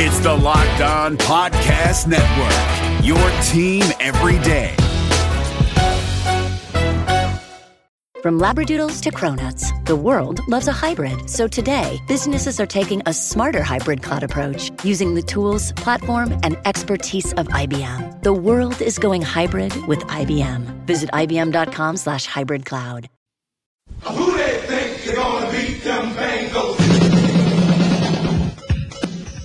It's the Locked On Podcast Network, your team every day. From Labradoodles to Cronuts, the world loves a hybrid. So today, businesses are taking a smarter hybrid cloud approach using the tools, platform, and expertise of IBM. The world is going hybrid with IBM. Visit IBM.com slash hybrid cloud.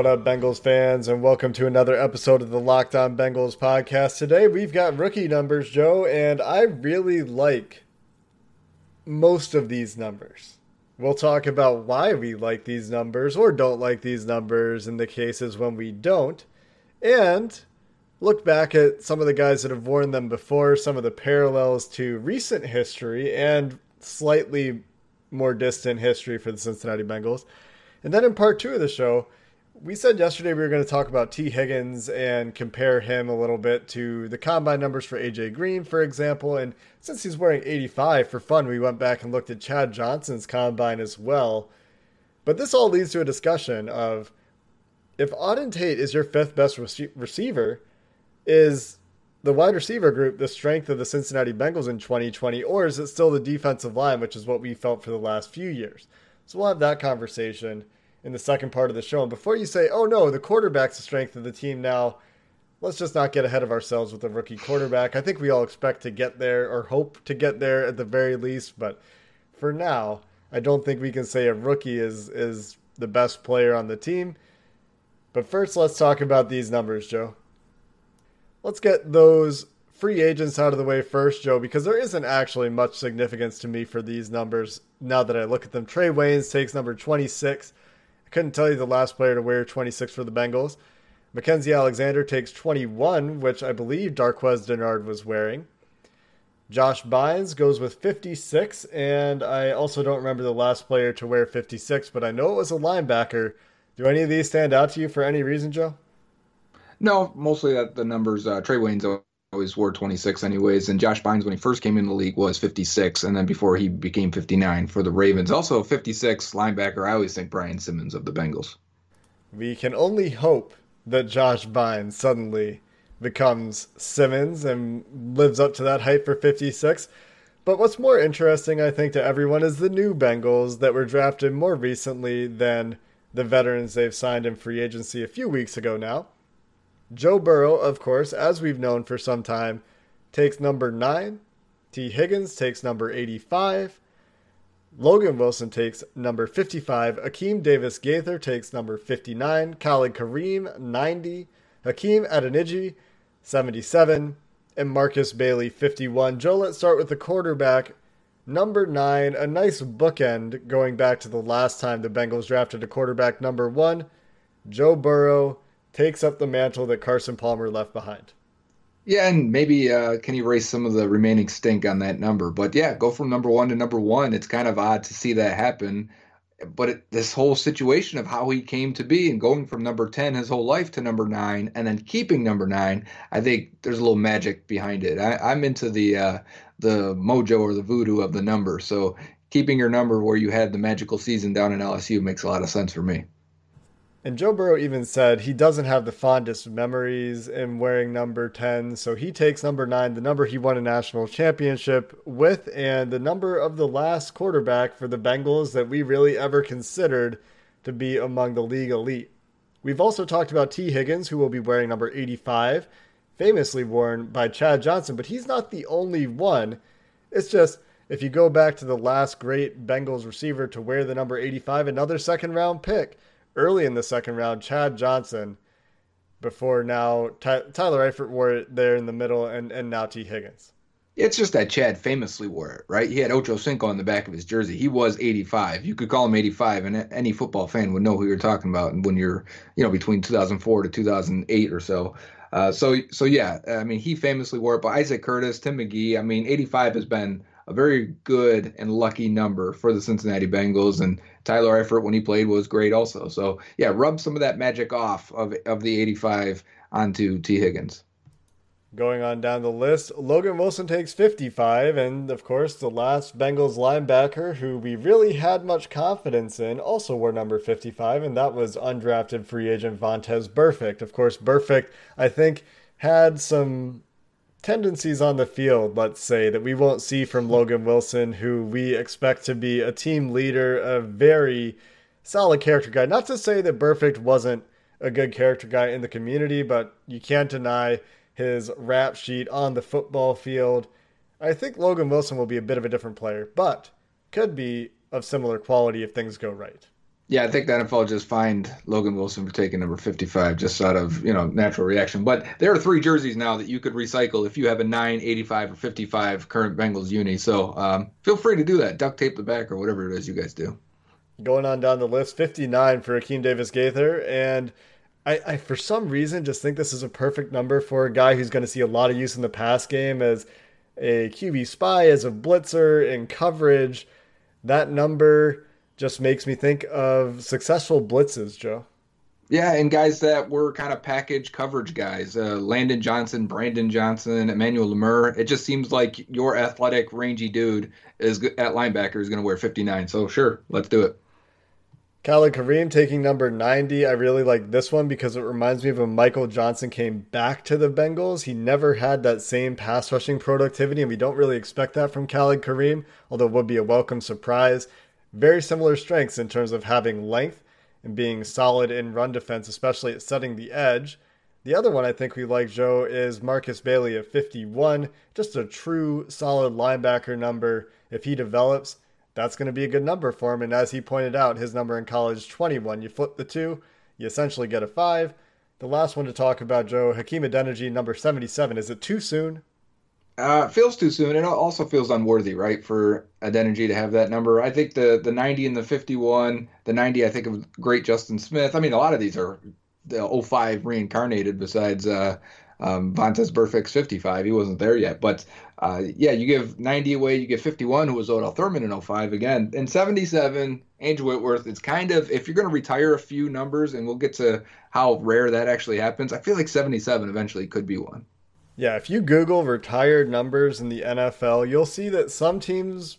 What up, Bengals fans, and welcome to another episode of the Locked On Bengals podcast. Today we've got rookie numbers, Joe, and I really like most of these numbers. We'll talk about why we like these numbers or don't like these numbers in the cases when we don't, and look back at some of the guys that have worn them before, some of the parallels to recent history, and slightly more distant history for the Cincinnati Bengals. And then in part two of the show, we said yesterday we were going to talk about Tee Higgins and compare him a little bit to the combine numbers for AJ Green, for example. And since he's wearing 85 for fun, we went back and looked at Chad Johnson's combine as well. But this all leads to a discussion of if Auden Tate is your fifth best rece- receiver, is the wide receiver group the strength of the Cincinnati Bengals in 2020, or is it still the defensive line, which is what we felt for the last few years? So we'll have that conversation in the second part of the show. And before you say, oh no, the quarterback's the strength of the team now, let's just not get ahead of ourselves with the rookie quarterback. I think we all expect to get there or hope to get there at the very least, but for now, I don't think we can say a rookie is is the best player on the team. But first, let's talk about these numbers, Joe. Let's get those free agents out of the way first, Joe, because there isn't actually much significance to me for these numbers now that I look at them. Trae Waynes takes number 26. Couldn't tell you the last player to wear 26 for the Bengals. Mackensie Alexander takes 21, which I believe Darqueze Dennard was wearing. Josh Bynes goes with 56, and I also don't remember the last player to wear 56, but I know it was a linebacker. Do any of these stand out to you for any reason, Joe? No, mostly that the numbers. Uh, Trae Waynes always wore 26 anyways, and Josh Bynes when he first came in the league was 56, and then before he became 59 for the Ravens. Also 56 linebacker. I always think Brian Simmons of the Bengals. We can only hope that Josh Bynes suddenly becomes Simmons and lives up to that hype for 56. But what's more interesting, I think, to everyone is the new Bengals that were drafted more recently than the veterans they've signed in free agency a few weeks ago now. Joe Burrow, of course, as we've known for some time, takes number 9. Tee Higgins takes number 85. Logan Wilson takes number 55. Akeem Davis Gaither takes number 59. Khalid Kareem, 90. Hakeem Adeniji, 77. And Markus Bailey, 51. Joe, let's start with the quarterback. Number 9, a nice bookend going back to the last time the Bengals drafted a quarterback. Number 1, Joe Burrow takes up the mantle that Carson Palmer left behind. Yeah, and maybe uh, can erase some of the remaining stink on that number. But yeah, go from number one to number one. It's kind of odd to see that happen. But it, this whole situation of how he came to be and going from number 10 his whole life to number nine and then keeping number nine, I think there's a little magic behind it. I, I'm into the uh, the mojo or the voodoo of the number. So keeping your number where you had the magical season down in LSU makes a lot of sense for me. And Joe Burrow even said he doesn't have the fondest memories in wearing number 10, so he takes number 9, the number he won a national championship with, and the number of the last quarterback for the Bengals that we really ever considered to be among the league elite. We've also talked about Tee Higgins, who will be wearing number 85, famously worn by Chad Johnson, but he's not the only one. It's just if you go back to the last great Bengals receiver to wear the number 85, another second round pick early in the second round, Chad Johnson, before now Ty- Tyler Eifert wore it there in the middle, and, and now Tee Higgins. It's just that Chad famously wore it, right? He had Ocho Cinco on the back of his jersey. He was 85. You could call him 85, and any football fan would know who you're talking about. When you're, you know, between 2004 to 2008 or so. Uh, so, so yeah, I mean, he famously wore it. But Isaac Curtis, Tim McGee, I mean, 85 has been a very good and lucky number for the Cincinnati Bengals. And Tyler Eifert, when he played, was great also. So, yeah, rub some of that magic off of of the 85 onto Tee Higgins. Going on down the list, Logan Wilson takes 55, and of course, the last Bengals linebacker who we really had much confidence in also wore number 55, and that was undrafted free agent Vontaze Burfict. Of course, Burfict, I think, had some tendencies on the field, let's say, that we won't see from Logan Wilson, who we expect to be a team leader, a very solid character guy. Not to say that Burfict wasn't a good character guy in the community, but you can't deny his rap sheet on the football field. I think Logan Wilson will be a bit of a different player, but could be of similar quality if things go right. Yeah, I think the NFL just fined Logan Wilson for taking number 55 just out of, you know, natural reaction. But there are three jerseys now that you could recycle if you have a 9, 85, or 55 current Bengals uni. So um, feel free to do that. Duct tape the back or whatever it is you guys do. Going on down the list, 59 for Akeem Davis Gaither. And I, I, for some reason, just think this is a perfect number for a guy who's going to see a lot of use in the pass game as a QB spy, as a blitzer in coverage. That number just makes me think of successful blitzes, Joe. Yeah, and guys that were kind of package coverage guys. Uh, Landon Johnson, Brandon Johnson, Emmanuel Lamur. It just seems like your athletic, rangy dude is at linebacker is going to wear 59. So sure, let's do it. Khalid Kareem taking number 90. I really like this one because it reminds me of when Michael Johnson came back to the Bengals. He never had that same pass rushing productivity, and we don't really expect that from Khalid Kareem, although it would be a welcome surprise. Very similar strengths in terms of having length and being solid in run defense, especially at setting the edge. The other one I think we like, Joe, is Markus Bailey at 51. Just a true solid linebacker number. If he develops, that's going to be a good number for him. And as he pointed out, his number in college 21. You flip the two, you essentially get a five. The last one to talk about, Joe, Hakeem Adeniji, number 77. Is it too soon? Uh, feels too soon. It also feels unworthy, right, for Adeniji to have that number. I think the the 90 and the 51, the 90, I think of great Justin Smith. I mean, a lot of these are the 05 reincarnated besides uh, um, Burfict's 55. He wasn't there yet. But uh, yeah, you give 90 away, you get 51, who was Odell Thurman in 05 again. And 77, Andrew Whitworth, it's kind of, if you're going to retire a few numbers, and we'll get to how rare that actually happens, I feel like 77 eventually could be one. Yeah, if you Google retired numbers in the NFL, you'll see that some teams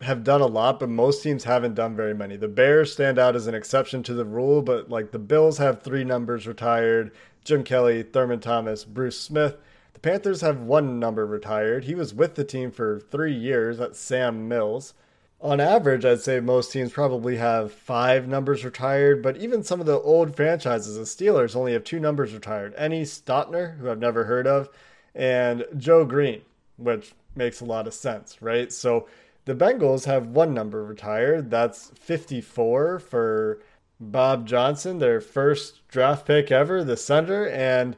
have done a lot, but most teams haven't done very many. The Bears stand out as an exception to the rule, but like the Bills have three numbers retired. Jim Kelly, Thurman Thomas, Bruce Smith. The Panthers have one number retired. He was with the team for three years. That's Sam Mills. On average, I'd say most teams probably have five numbers retired, but even some of the old franchises, the Steelers, only have two numbers retired. Ernie Stautner, who I've never heard of, and Joe Greene, which makes a lot of sense, right? So the Bengals have one number retired. That's 54 for Bob Johnson, their first draft pick ever, the center, and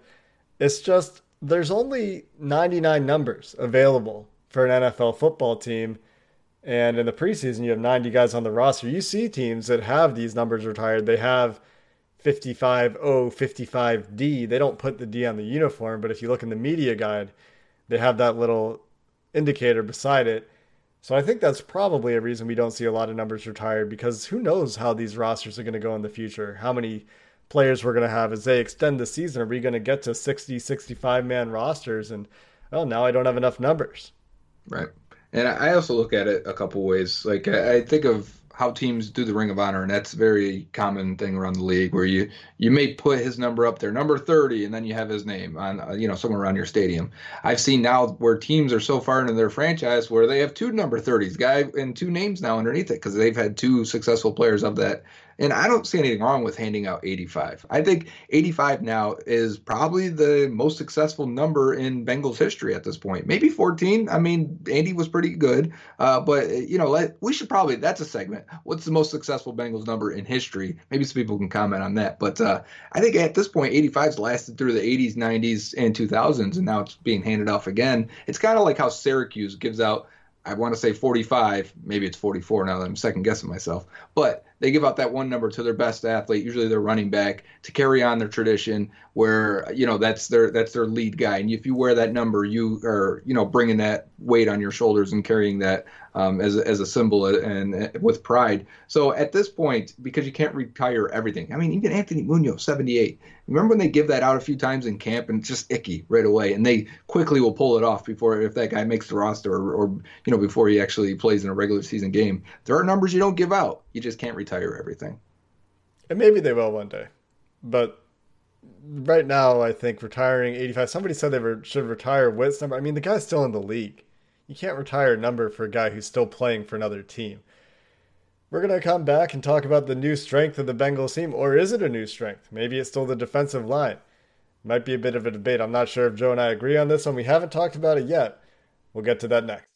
it's just there's only 99 numbers available for an NFL football team. And in the preseason, you have 90 guys on the roster. You see teams that have these numbers retired. They have 55 O, 55 D. They don't put the D on the uniform, but if you look in the media guide, they have that little indicator beside it. So I think that's probably a reason we don't see a lot of numbers retired because who knows how these rosters are going to go in the future? How many players we're going to have as they extend the season? Are we going to get to 60, 65 man rosters? And oh, now I don't have enough numbers. Right. And I also look at it a couple ways. Like I think of how teams do the Ring of Honor, and that's a very common thing around the league where you you may put his number up there, number 30, and then you have his name on uh, you know somewhere around your stadium. I've seen now where teams are so far into their franchise where they have two number 30s, guy and two names now underneath it because they've had two successful players of that And I don't see anything wrong with handing out 85. I think 85 now is probably the most successful number in Bengals history at this point. Maybe 14. I mean, Andy was pretty good, uh, but you know, let, we should probably that's a segment. What's the most successful Bengals number in history? Maybe some people can comment on that. But uh, I think at this point, 85's lasted through the 80s, 90s, and 2000s, and now it's being handed off again. It's kind of like how Syracuse gives out I want to say 45, maybe it's 44 now that I'm second guessing myself. But they give out that one number to their best athlete, usually their running back, to carry on their tradition where you know that's their that's their lead guy. And if you wear that number, you are you know bringing that weight on your shoulders and carrying that um, as as a symbol and, and with pride. So at this point, because you can't retire everything, I mean, even Anthony Munoz, 78. Remember when they give that out a few times in camp and it's just icky right away, and they quickly will pull it off before if that guy makes the roster or, or you know before he actually plays in a regular season game. There are numbers you don't give out. You just can't retire everything. And maybe they will one day, but right now, I think retiring 85. Somebody said they were, should retire Whit's number. I mean, the guy's still in the league. You can't retire a number for a guy who's still playing for another team. We're going to come back and talk about the new strength of the Bengals team, or is it a new strength? Maybe it's still the defensive line. Might be a bit of a debate. I'm not sure if Joe and I agree on this one. We haven't talked about it yet. We'll get to that next.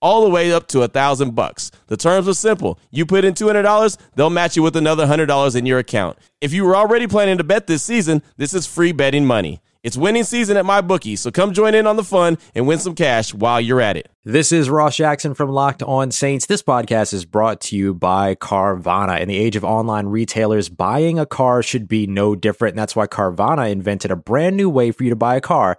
all the way up to a thousand bucks. The terms are simple. You put in $200, they'll match you with another $100 in your account. If you were already planning to bet this season, this is free betting money. It's winning season at MyBookie, so come join in on the fun and win some cash while you're at it. This is Ross Jackson from Locked On Saints. This podcast is brought to you by Carvana. In the age of online retailers, buying a car should be no different. And that's why Carvana invented a brand new way for you to buy a car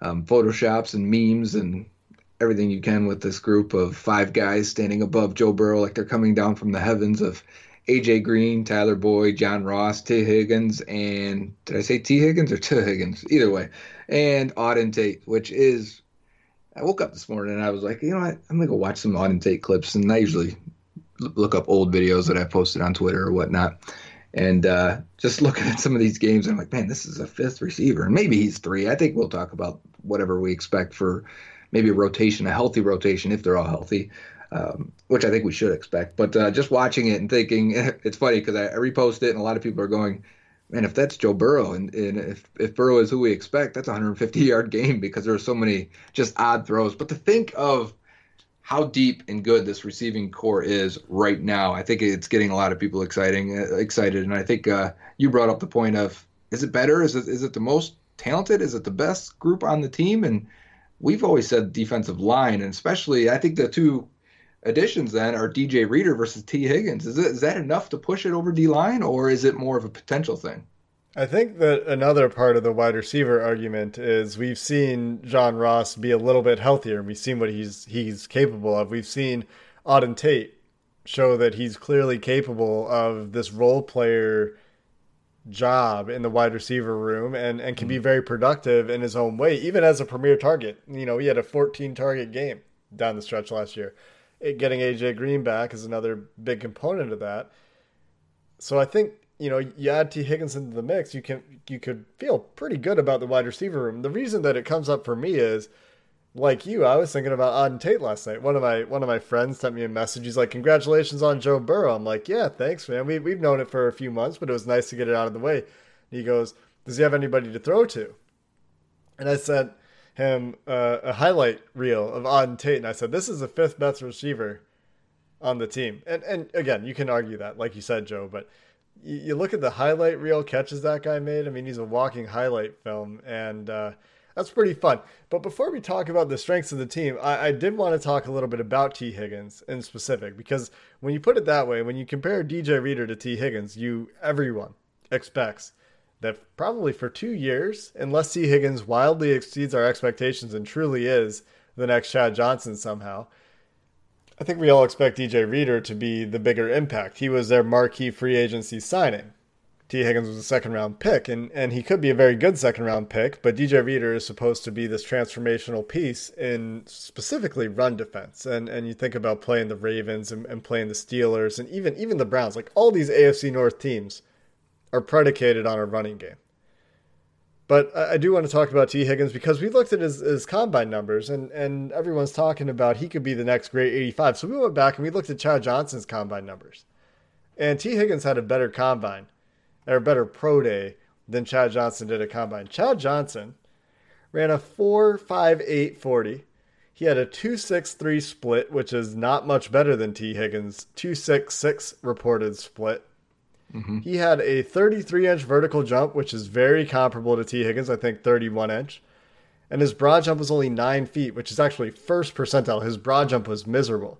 um, photoshops and memes and everything you can with this group of five guys standing above Joe Burrow like they're coming down from the heavens of AJ Green, Tyler Boyd, John Ross, Tee Higgins, and did I say Tee Higgins or Tee Higgins? Either way, and Auden Tate, which is. I woke up this morning and I was like, you know what? I'm gonna go watch some Auden Tate clips, and I usually look up old videos that I posted on Twitter or whatnot. And uh, just looking at some of these games, I'm like, man, this is a fifth receiver, and maybe he's three. I think we'll talk about whatever we expect for maybe a rotation, a healthy rotation if they're all healthy, um, which I think we should expect. But uh, just watching it and thinking, it's funny because I, I repost it and a lot of people are going, man, if that's Joe Burrow and, and if, if Burrow is who we expect, that's a 150 yard game because there are so many just odd throws. But to think of how deep and good this receiving corps is right now, I think it's getting a lot of people exciting, uh, excited. And I think uh, you brought up the point of, is it better? Is it is it the most talented? Is it the best group on the team? And we've always said defensive line, and especially I think the two additions then are DJ Reader versus Tee Higgins. Is it is that enough to push it over D line, or is it more of a potential thing? I think that another part of the wide receiver argument is we've seen John Ross be a little bit healthier. and We've seen what he's he's capable of. We've seen Auden Tate show that he's clearly capable of this role player job in the wide receiver room and, and can be mm. very productive in his own way, even as a premier target. You know, he had a 14 target game down the stretch last year. It, getting AJ Green back is another big component of that. So I think you know you add Tee Higgins into the mix, you can you could feel pretty good about the wide receiver room. The reason that it comes up for me is like you, I was thinking about Auden Tate last night. One of my one of my friends sent me a message. He's like, "Congratulations on Joe Burrow." I'm like, "Yeah, thanks, man. We we've known it for a few months, but it was nice to get it out of the way." And he goes, "Does he have anybody to throw to?" And I sent him uh, a highlight reel of Auden Tate, and I said, "This is the fifth best receiver on the team." And and again, you can argue that, like you said, Joe, but you, you look at the highlight reel catches that guy made. I mean, he's a walking highlight film, and uh, that's pretty fun. But before we talk about the strengths of the team, I, I, did want to talk a little bit about Tee Higgins in specific because when you put it that way, when you compare DJ Reader to Tee Higgins, you everyone expects that probably for two years, unless Tee Higgins wildly exceeds our expectations and truly is the next Chad Johnson somehow, I think we all expect DJ Reader to be the bigger impact. He was their marquee free agency signing. Tee Higgins was a second round pick, and, and he could be a very good second round pick, but DJ Reader is supposed to be this transformational piece in specifically run defense. And and you think about playing the Ravens and, and playing the Steelers and even even the Browns, like all these AFC North teams are predicated on a running game. But I, do want to talk about Tee Higgins because we looked at his, his combine numbers and, and everyone's talking about he could be the next great 85. So we went back and we looked at Chad Johnson's combine numbers. And Tee Higgins had a better combine or better pro day than Chad Johnson did at combine. Chad Johnson ran a 4.58 40. He had a 2.63 split, which is not much better than Tee Higgins' 2.66 reported split. Mm-hmm. He had a 33 inch vertical jump, which is very comparable to Tee Higgins, I think 31 inch. And his broad jump was only nine feet, which is actually first percentile. His broad jump was miserable.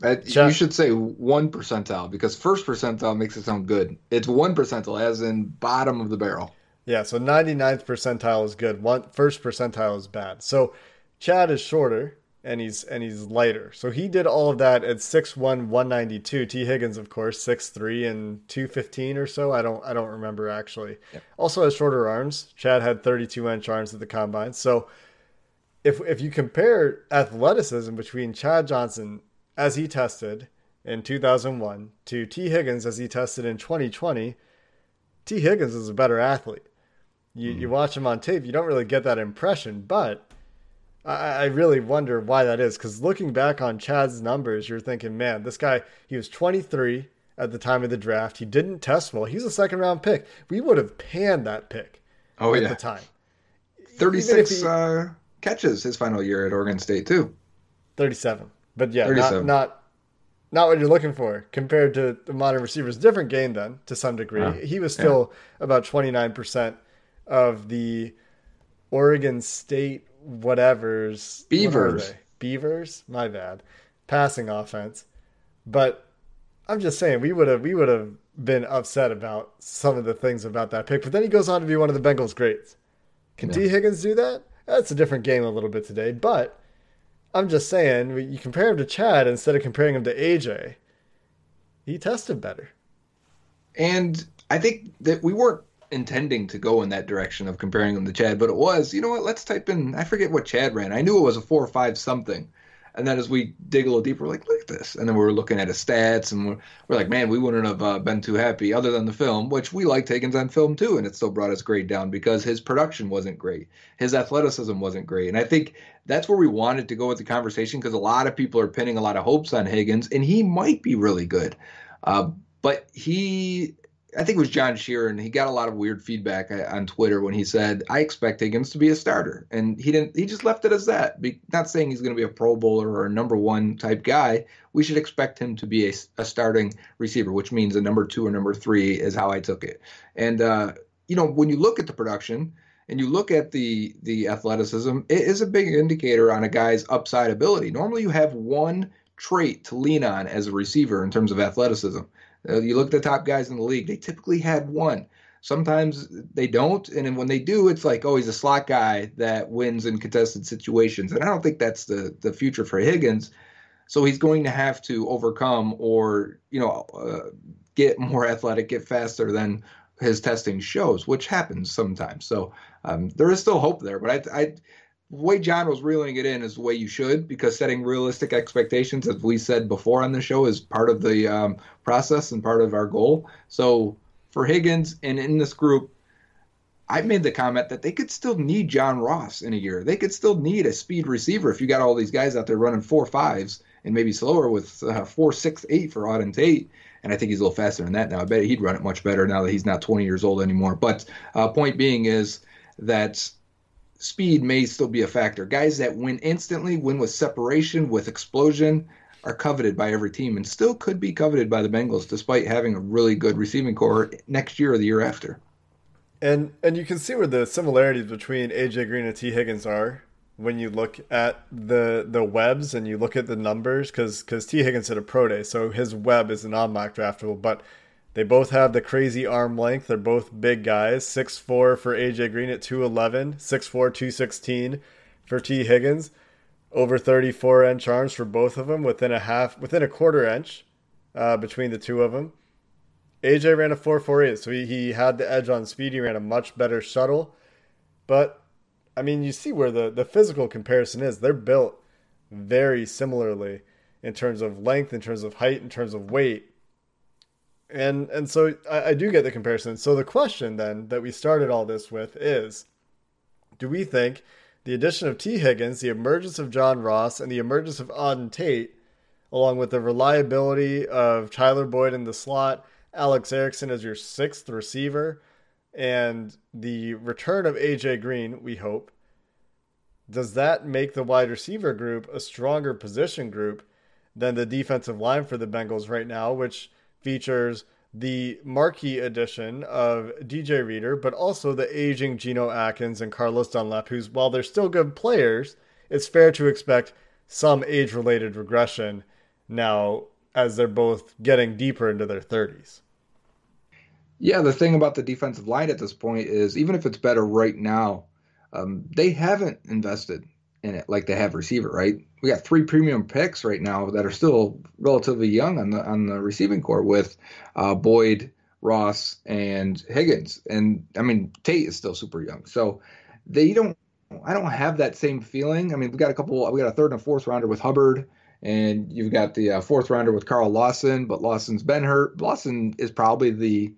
Uh, you should say one percentile because first percentile makes it sound good. It's one percentile, as in bottom of the barrel. Yeah, so 99th percentile is good. One first percentile is bad. So Chad is shorter and he's and he's lighter. So he did all of that at 6'1", 192. Tee Higgins, of course, 6'3", and 215 or so. I don't I don't remember actually. Yep. Also has shorter arms. Chad had 32 inch arms at the combine. So if if you compare athleticism between Chad Johnson as he tested in 2001 to Tee Higgins as he tested in 2020, Tee Higgins is a better athlete. You, mm. you watch him on tape, you don't really get that impression, but I, I really wonder why that is. Because looking back on Chad's numbers, you're thinking, man, this guy, he was 23 at the time of the draft. He didn't test well. He's a second round pick. We would have panned that pick oh, at yeah. the time. 36 he, uh, catches his final year at Oregon State, too. 37. But yeah, not, not not what you're looking for compared to the modern receivers. Different game then to some degree. Yeah. He was still yeah. about 29% of the Oregon State whatever's Beavers. What Beavers, my bad. Passing offense. But I'm just saying we would have we would have been upset about some of the things about that pick. But then he goes on to be one of the Bengals greats. Can yeah. Tee Higgins do that? That's a different game a little bit today, but I'm just saying, you compare him to Chad instead of comparing him to AJ. He tested better. And I think that we weren't intending to go in that direction of comparing him to Chad, but it was, you know what, let's type in, I forget what Chad ran. I knew it was a four or five something. And then as we dig a little deeper, we're like, look at this. And then we were looking at his stats, and we're, we're like, man, we wouldn't have uh, been too happy other than the film, which we liked Higgins on film too, and it still brought his grade down because his production wasn't great. His athleticism wasn't great. And I think that's where we wanted to go with the conversation because a lot of people are pinning a lot of hopes on Higgins, and he might be really good. Uh, but he I think it was John Sheeran. He got a lot of weird feedback uh, on Twitter when he said, "I expect Higgins to be a starter," and he didn't. He just left it as that. Be, not saying he's going to be a Pro Bowler or a number one type guy. We should expect him to be a, a starting receiver, which means a number two or number three is how I took it. And uh, you know, when you look at the production and you look at the the athleticism, it is a big indicator on a guy's upside ability. Normally, you have one trait to lean on as a receiver in terms of athleticism. Uh, you look at the top guys in the league; they typically had one. Sometimes they don't, and then when they do, it's like, oh, he's a slot guy that wins in contested situations. And I don't think that's the the future for Higgins. So he's going to have to overcome or you know uh, get more athletic, get faster than his testing shows, which happens sometimes. So um, there is still hope there. But I, I, the way John was reeling it in is the way you should, because setting realistic expectations, as we said before on the show, is part of the um, process and part of our goal. So for Higgins and in this group, I made the comment that they could still need John Ross in a year. They could still need a speed receiver if you got all these guys out there running four fives and maybe slower with uh, four six eight for Auden Tate. And I think he's a little faster than that now. I bet he'd run it much better now that he's not 20 years old anymore. But uh, point being is that speed may still be a factor. Guys that win instantly, win with separation, with explosion, are coveted by every team and still could be coveted by the Bengals despite having a really good receiving corps next year or the year after. And and you can see where the similarities between AJ Green and Tee Higgins are when you look at the the webs and you look at the numbers because because Tee Higgins had a pro day, so his web is non mock draftable, but they both have the crazy arm length. They're both big guys. 6'4 for AJ Green at 211, 6'4, 216 for Tee Higgins. Over 34 inch arms for both of them, within a half, within a quarter inch uh, between the two of them. AJ ran a 4.48, so he, he had the edge on speed. He ran a much better shuttle. But, I mean, you see where the, the physical comparison is. They're built very similarly in terms of length, in terms of height, in terms of weight. And and so I, I do get the comparison. So the question then that we started all this with is do we think the addition of Tee Higgins, the emergence of John Ross, and the emergence of Auden Tate, along with the reliability of Tyler Boyd in the slot, Alex Erickson as your sixth receiver, and the return of AJ Green, we hope, does that make the wide receiver group a stronger position group than the defensive line for the Bengals right now, which features the marquee addition of DJ Reader, but also the aging Geno Atkins and Carlos Dunlap, who's, while they're still good players, it's fair to expect some age related regression now as they're both getting deeper into their 30s. Yeah, the thing about the defensive line at this point is even if it's better right now, um, they haven't invested in it like they have receiver, right? We got three premium picks right now that are still relatively young on the on the receiving corps with uh, Boyd, Ross, and Higgins, and I mean Tate is still super young, so they don't. I don't have that same feeling. I mean, we got a couple. We got a third and a fourth rounder with Hubbard, and you've got the uh, fourth rounder with Carl Lawson, but Lawson's been hurt. Lawson is probably the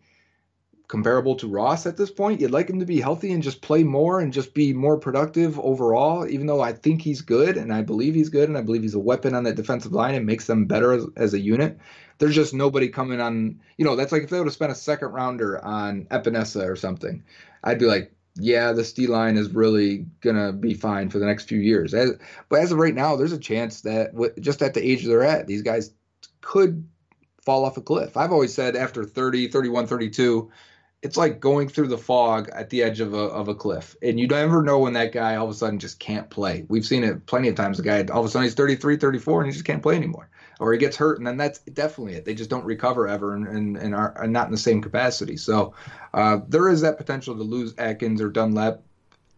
comparable to Ross at this point. You'd like him to be healthy and just play more and just be more productive overall, even though I think he's good and I believe he's good and I believe he's a weapon on that defensive line and makes them better as, as a unit. There's just nobody coming on, you know, that's like if they would have spent a second rounder on Epenesa or something, I'd be like, yeah, this D line is really gonna be fine for the next few years. As, but as of right now, there's a chance that w- just at the age they're at, these guys could fall off a cliff. I've always said after 30, 31, 32, it's like going through the fog at the edge of a of a cliff, and you never know when that guy all of a sudden just can't play. We've seen it plenty of times. The guy all of a sudden he's 33, 34, and he just can't play anymore, or he gets hurt, and then that's definitely it. They just don't recover ever, and and, and are, not in the same capacity. So uh, there is that potential to lose Atkins or Dunlap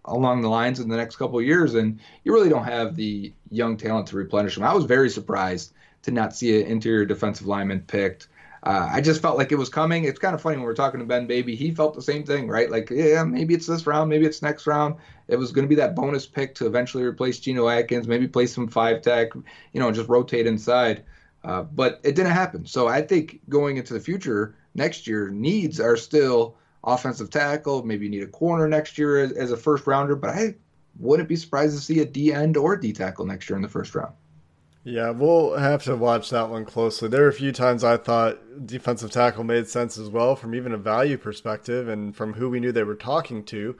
along the lines in the next couple of years, and you really don't have the young talent to replenish them. I was very surprised to not see an interior defensive lineman picked uh, I just felt like it was coming. It's kind of funny when we are talking to Ben Baby. He felt the same thing, right? Like, yeah, maybe it's this round, maybe it's next round. It was going to be that bonus pick to eventually replace Geno Atkins, maybe play some five tech, you know, just rotate inside. Uh, but it didn't happen. So I think going into the future next year, needs are still offensive tackle. Maybe you need a corner next year as, as a first rounder. But I wouldn't be surprised to see a D end or D tackle next year in the first round. Yeah, we'll have to watch that one closely. There were a few times I thought defensive tackle made sense as well from even a value perspective and from who we knew they were talking to.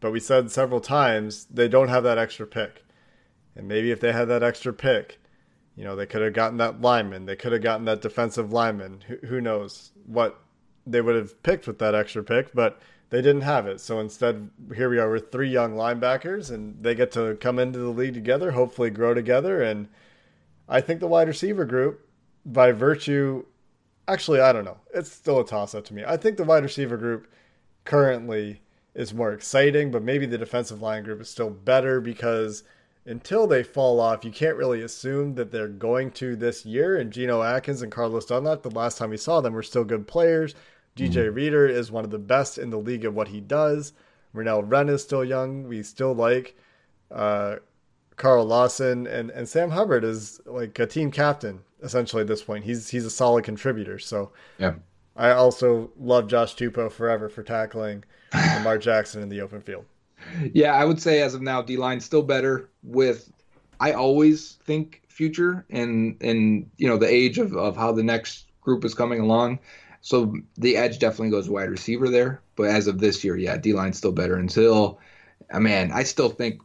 But we said several times they don't have that extra pick. And maybe if they had that extra pick, you know, they could have gotten that lineman, they could have gotten that defensive lineman. Who, who knows what they would have picked with that extra pick, but they didn't have it. So instead, here we are with three young linebackers, and they get to come into the league together, hopefully grow together, and I think the wide receiver group, by virtue, actually, I don't know. It's still a toss up to me. I think the wide receiver group currently is more exciting, but maybe the defensive line group is still better because until they fall off, you can't really assume that they're going to this year. And Geno Atkins and Carlos Dunlap, the last time we saw them, were still good players. DJ Mm-hmm. Reader is one of the best in the league at what he does. Renell Wren is still young. We still like uh, Carl Lawson and, and Sam Hubbard is like a team captain essentially at this point. He's he's a solid contributor. So Yeah. I also love Josh Tupou forever for tackling Lamar Jackson in the open field. Yeah, I would say as of now, D line's still better. With I always think future and and you know the age of, of how the next group is coming along. So the edge definitely goes wide receiver there. But as of this year, yeah, D line's still better until I man, I still think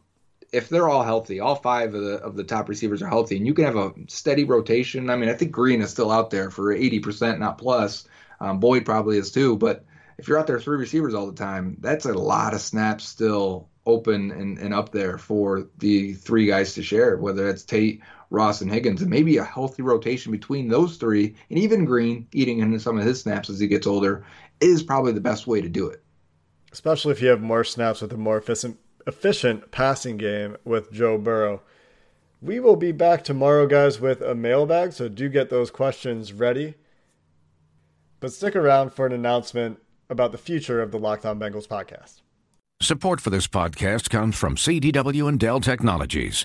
if they're all healthy, all five of the of the top receivers are healthy, and you can have a steady rotation. I mean, I think Green is still out there for eighty percent, not plus. Um, Boyd probably is too, but if you're out there three receivers all the time, that's a lot of snaps still open and, and up there for the three guys to share, whether that's Tate, Ross, and Higgins, and maybe a healthy rotation between those three, and even Green eating into some of his snaps as he gets older, is probably the best way to do it. Especially if you have more snaps with a more efficient efficient passing game with Joe Burrow. We will be back tomorrow, guys, with a mailbag, so do get those questions ready. But stick around for an announcement about the future of the Locked On Bengals podcast. Support for this podcast comes from CDW and Dell Technologies.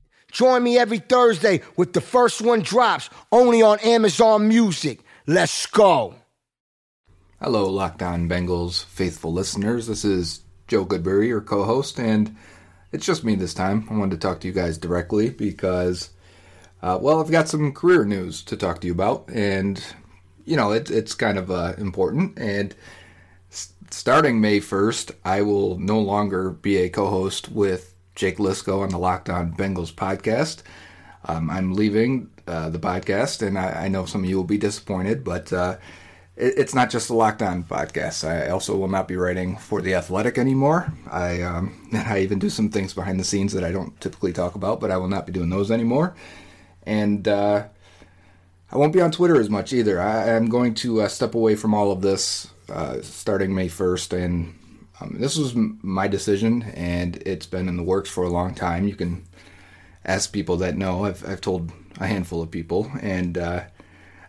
Join me every Thursday with the first one drops only on Amazon Music. Let's go. Hello, Locked On Bengals faithful listeners. This is Joe Goodberry, your co host, and it's just me this time. I wanted to talk to you guys directly because, uh, well, I've got some career news to talk to you about, and, you know, it, it's kind of uh, important. And s- starting May 1st, I will no longer be a co host with Jake Liskow on the Locked On Bengals podcast. Um, I'm leaving uh, the podcast, and I, I know some of you will be disappointed, but uh, it, it's not just the Locked On podcast. I also will not be writing for the Athletic anymore. I um, I even do some things behind the scenes that I don't typically talk about, but I will not be doing those anymore. And uh, I won't be on Twitter as much either. I am going to uh, step away from all of this uh, starting May 1st, and um, this was my decision, and it's been in the works for a long time. You can ask people that know. I've, I've told a handful of people, and uh,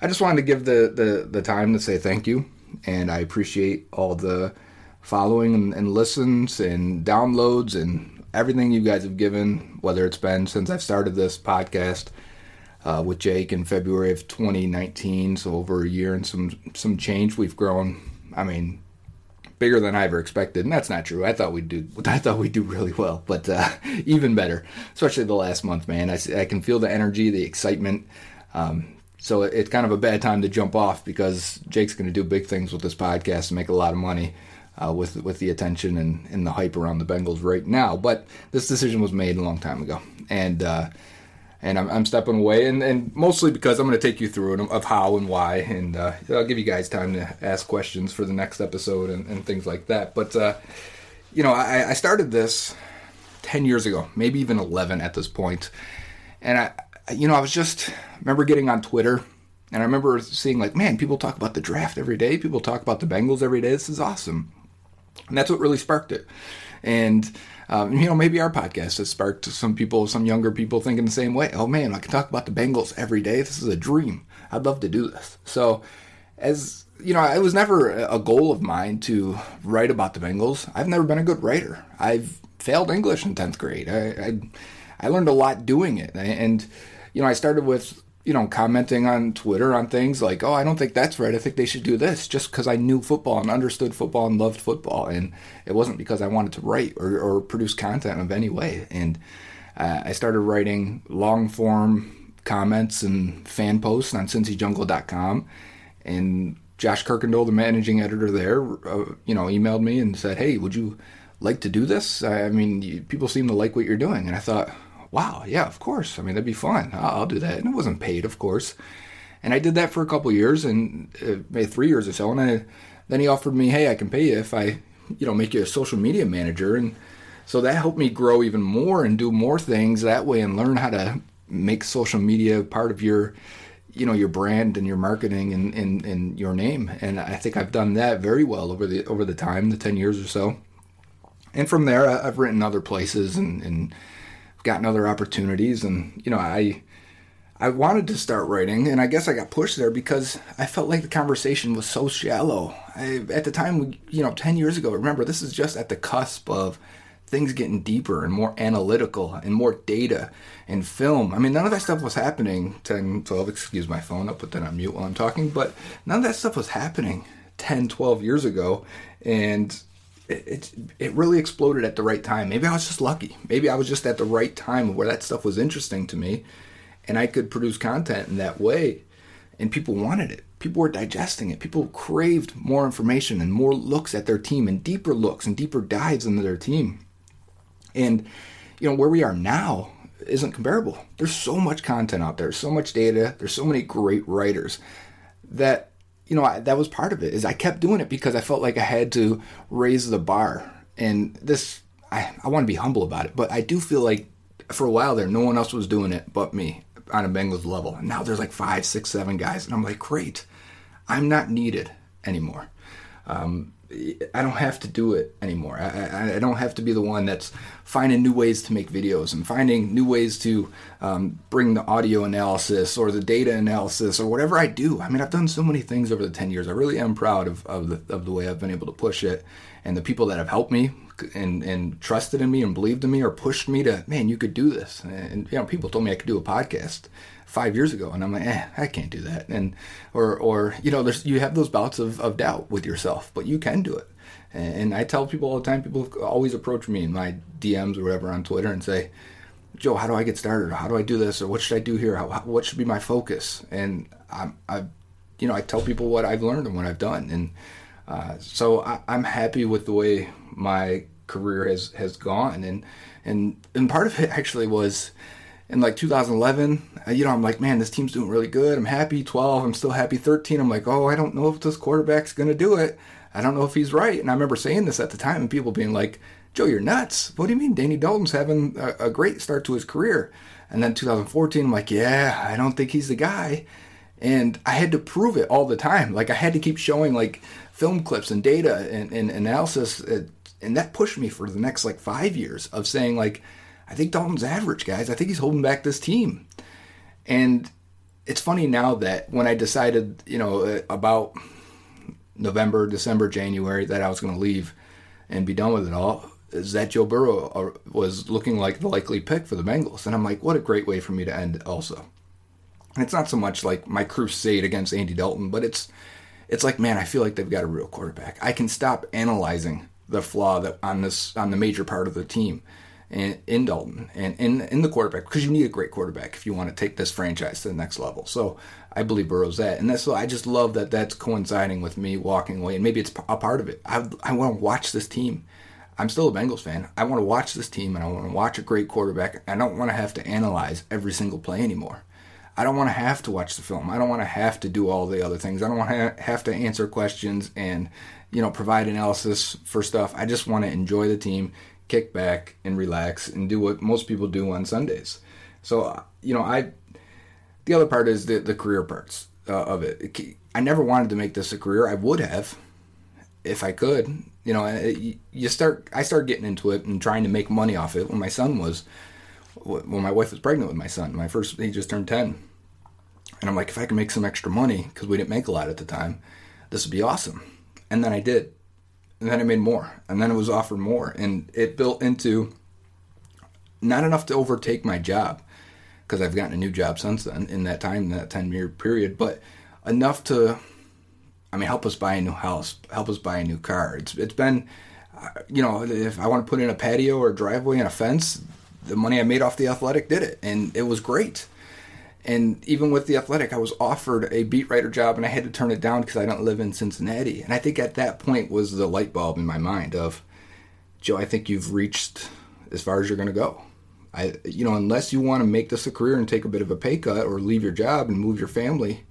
I just wanted to give the, the, the time to say thank you, and I appreciate all the following and, and listens and downloads and everything you guys have given, whether it's been since I've started this podcast uh, with Jake in February of 2019, so over a year and some some change. We've grown. I mean, bigger than I ever expected, and that's not true. I thought we'd do. I thought we'd do really well, but uh, even better, especially the last month, man. I, I can feel the energy, the excitement. Um, so it's kind of a bad time to jump off because Jake's going to do big things with this podcast and make a lot of money uh, with with the attention and, and the hype around the Bengals right now. But this decision was made a long time ago, and. And I'm, I'm stepping away, and, and mostly because I'm going to take you through it of how and why, and uh, I'll give you guys time to ask questions for the next episode and, and things like that. But uh, you know, I, I started this 10 years ago, maybe even 11 at this point. And I, you know, I was just, I remember getting on Twitter and I remember seeing like, man, people talk about the draft every day. People talk about the Bengals every day. This is awesome. And that's what really sparked it. And, um, you know, maybe our podcast has sparked some people, some younger people thinking the same way. Oh man, I can talk about the Bengals every day. This is a dream. I'd love to do this. So, as you know, it was never a goal of mine to write about the Bengals. I've never been a good writer. I've failed English in 10th grade. I, I, I learned a lot doing it. And, you know, I started with, you know, commenting on Twitter on things like, oh, I don't think that's right. I think they should do this just because I knew football and understood football and loved football. And it wasn't because I wanted to write or, or produce content of any way. And uh, I started writing long form comments and fan posts on cincyjungle.com. And Josh Kirkendall, the managing editor there, uh, you know, emailed me and said, "Hey, would you like to do this? I mean, you, people seem to like what you're doing." And I thought, "Wow, yeah, of course. I mean, that'd be fun. I'll, do that." And it wasn't paid, of course. And I did that for a couple years, and uh, maybe three years or so. And I, then he offered me, "Hey, I can pay you if I, you know, make you a social media manager." And so that helped me grow even more and do more things that way, and learn how to make social media part of your you know your brand and your marketing and, and, and your name and i think i've done that very well over the over the time the 10 years or so and from there i've written other places and, and gotten other opportunities and you know i i wanted to start writing and i guess i got pushed there because i felt like the conversation was so shallow I, at the time you know 10 years ago remember this is just at the cusp of things getting deeper and more analytical and more data and film. I mean, none of that stuff was happening 10, 12, excuse my phone, I'll put that on mute while I'm talking, but none of that stuff was happening 10, 12 years ago. And it, it, it really exploded at the right time. Maybe I was just lucky. Maybe I was just at the right time where that stuff was interesting to me and I could produce content in that way. And people wanted it. People were digesting it. People craved more information and more looks at their team and deeper looks and deeper dives into their team. And you know where we are now isn't comparable. There's so much content out there, so much data. There's so many great writers that you know I, that was part of it. Is I kept doing it because I felt like I had to raise the bar. And this, I, I want to be humble about it, but I do feel like for a while there, no one else was doing it but me on a Bengals level. And now there's like five, six, seven guys, and I'm like, great, I'm not needed anymore. Um, I don't have to do it anymore. I, I, don't have to be the one that's finding new ways to make videos and finding new ways to um, bring the audio analysis or the data analysis or whatever I do. I mean, I've done so many things over the 10 years. I really am proud of, of, the, of the way I've been able to push it and the people that have helped me and, and trusted in me and believed in me or pushed me to, man, you could do this. And, you know, people told me I could do a podcast five years ago and i'm like eh i can't do that. And or or you know there's you have those bouts of, of doubt with yourself but you can do it. And i tell people all the time people always approach me in my dms or whatever on twitter and say joe how do i get started? How do i do this? Or what should i do here? How, what should be my focus? And i'm i you know i tell people what i've learned and what i've done. And uh, so I, i'm happy with the way my career has has gone. And and and part of it actually was in like 2011, uh, you know, I'm like, man, this team's doing really good. I'm happy. 12, I'm still happy. 13, I'm like, oh, I don't know if this quarterback's going to do it. I don't know if he's right. And I remember saying this at the time and people being like, Joe, you're nuts. What do you mean? Andy Dalton's having a, a great start to his career. And then 2014, I'm like, yeah, I don't think he's the guy. And I had to prove it all the time. Like I had to keep showing like film clips and data and, and analysis. Uh, and that pushed me for the next like five years of saying like, I think Dalton's average, guys. I think he's holding back this team. And it's funny now that when I decided, you know, uh, about November, December, January that I was going to leave and be done with it all, is that Joe Burrow uh, was looking like the likely pick for the Bengals. And I'm like, what a great way for me to end also. And it's not so much like my crusade against Andy Dalton, but it's it's like, man, I feel like they've got a real quarterback. I can stop analyzing the flaw that on this on the major part of the team in, in Dalton and in, in the quarterback because you need a great quarterback if you want to take this franchise to the next level. So I believe Burrow's that, and that's I just love that that's coinciding with me walking away, and maybe it's a part of it. I I want to watch this team. I'm still a Bengals fan. I want to watch this team, and I want to watch a great quarterback. I don't want to have to analyze every single play anymore. I don't want to have to watch the film. I don't want to have to do all the other things. I don't want to have to answer questions and you know provide analysis for stuff. I just want to enjoy the team, kick back and relax and do what most people do on Sundays. So uh, you know, I the other part is the the career parts uh, of it. I never wanted to make this a career. I would have if I could. You know, it, you start. I started getting into it and trying to make money off it when my son was when my wife was pregnant with my son. My first, he just turned ten, and I'm like, if I can make some extra money because we didn't make a lot at the time, this would be awesome. And then I did, and then I made more, and then it was offered more, and it built into not enough to overtake my job because I've gotten a new job since then in that time, that 10 year period, but enough to, I mean, help us buy a new house, help us buy a new car. It's, it's been, uh, you know, if I want to put in a patio or a driveway and a fence, the money I made off the athletic did it. And it was great. And even with the athletic, I was offered a beat writer job and I had to turn it down because I don't live in Cincinnati. And I think at that point was the light bulb in my mind of, Joe, I think you've reached as far as you're going to go. I, you know, unless you want to make this a career and take a bit of a pay cut or leave your job and move your family,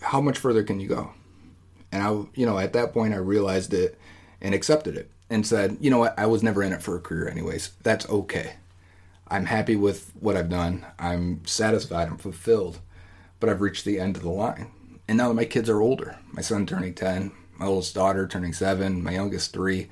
how much further can you go? And I, you know, at that point, I realized it and accepted it and said, you know what, I was never in it for a career, anyways. That's okay. I'm happy with what I've done. I'm satisfied. I'm fulfilled. But I've reached the end of the line. And now that my kids are older, my son turning 10, my oldest daughter turning seven, my youngest three,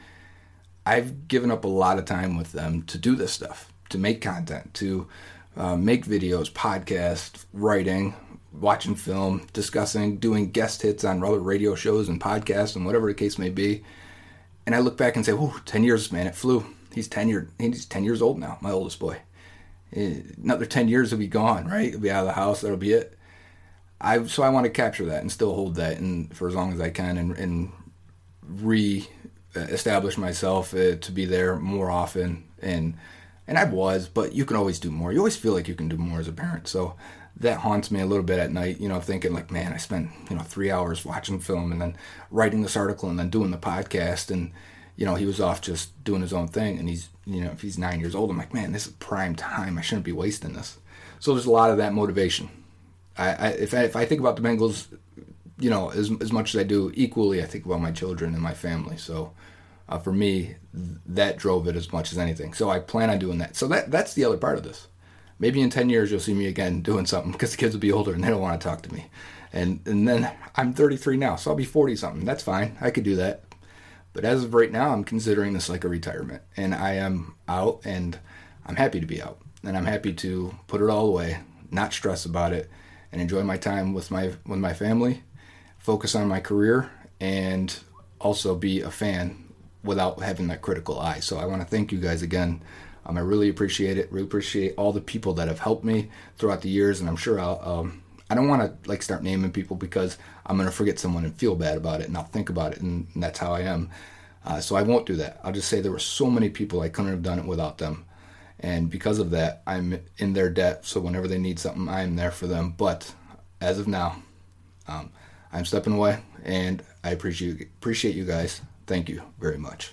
I've given up a lot of time with them to do this stuff to make content, to uh, make videos, podcast, writing, watching film, discussing, doing guest hits on other radio shows and podcasts and whatever the case may be. And I look back and say, "Whoa, 10 years, man, it flew. He's 10 year, he's 10 years old now, my oldest boy. Eh, another 10 years will be gone, right? He'll be out of the house. That'll be it. I so I want to capture that and still hold that and for as long as I can and, and re establish myself uh, to be there more often and and I was, but you can always do more. You always feel like you can do more as a parent. So that haunts me a little bit at night, you know, thinking like, man, I spent, you know, three hours watching film and then writing this article and then doing the podcast. And, you know, he was off just doing his own thing. And he's, you know, if he's nine years old, I'm like, man, this is prime time. I shouldn't be wasting this. So there's a lot of that motivation. I, I if I, if I think about the Bengals, you know, as, as much as I do equally, I think about my children and my family. So, uh, for me, that drove it as much as anything. So I plan on doing that. So that that's the other part of this. Maybe in 10 years you'll see me again doing something because the kids will be older and they don't want to talk to me. And and then I'm 33 now, so I'll be 40 something. That's fine. I could do that. But as of right now, I'm considering this like a retirement, and I am out, and I'm happy to be out, and I'm happy to put it all away, not stress about it, and enjoy my time with my with my family, focus on my career, and also be a fan without having that critical eye. So I want to thank you guys again. Um, I really appreciate it. Really appreciate all the people that have helped me throughout the years, and I'm sure I'll. Um, I don't want to like start naming people because I'm gonna forget someone and feel bad about it, and I'll think about it, and, and that's how I am. Uh, so I won't do that. I'll just say there were so many people I couldn't have done it without them, and because of that, I'm in their debt. So whenever they need something, I am there for them. But as of now, um, I'm stepping away, and I appreciate appreciate you guys. Thank you very much.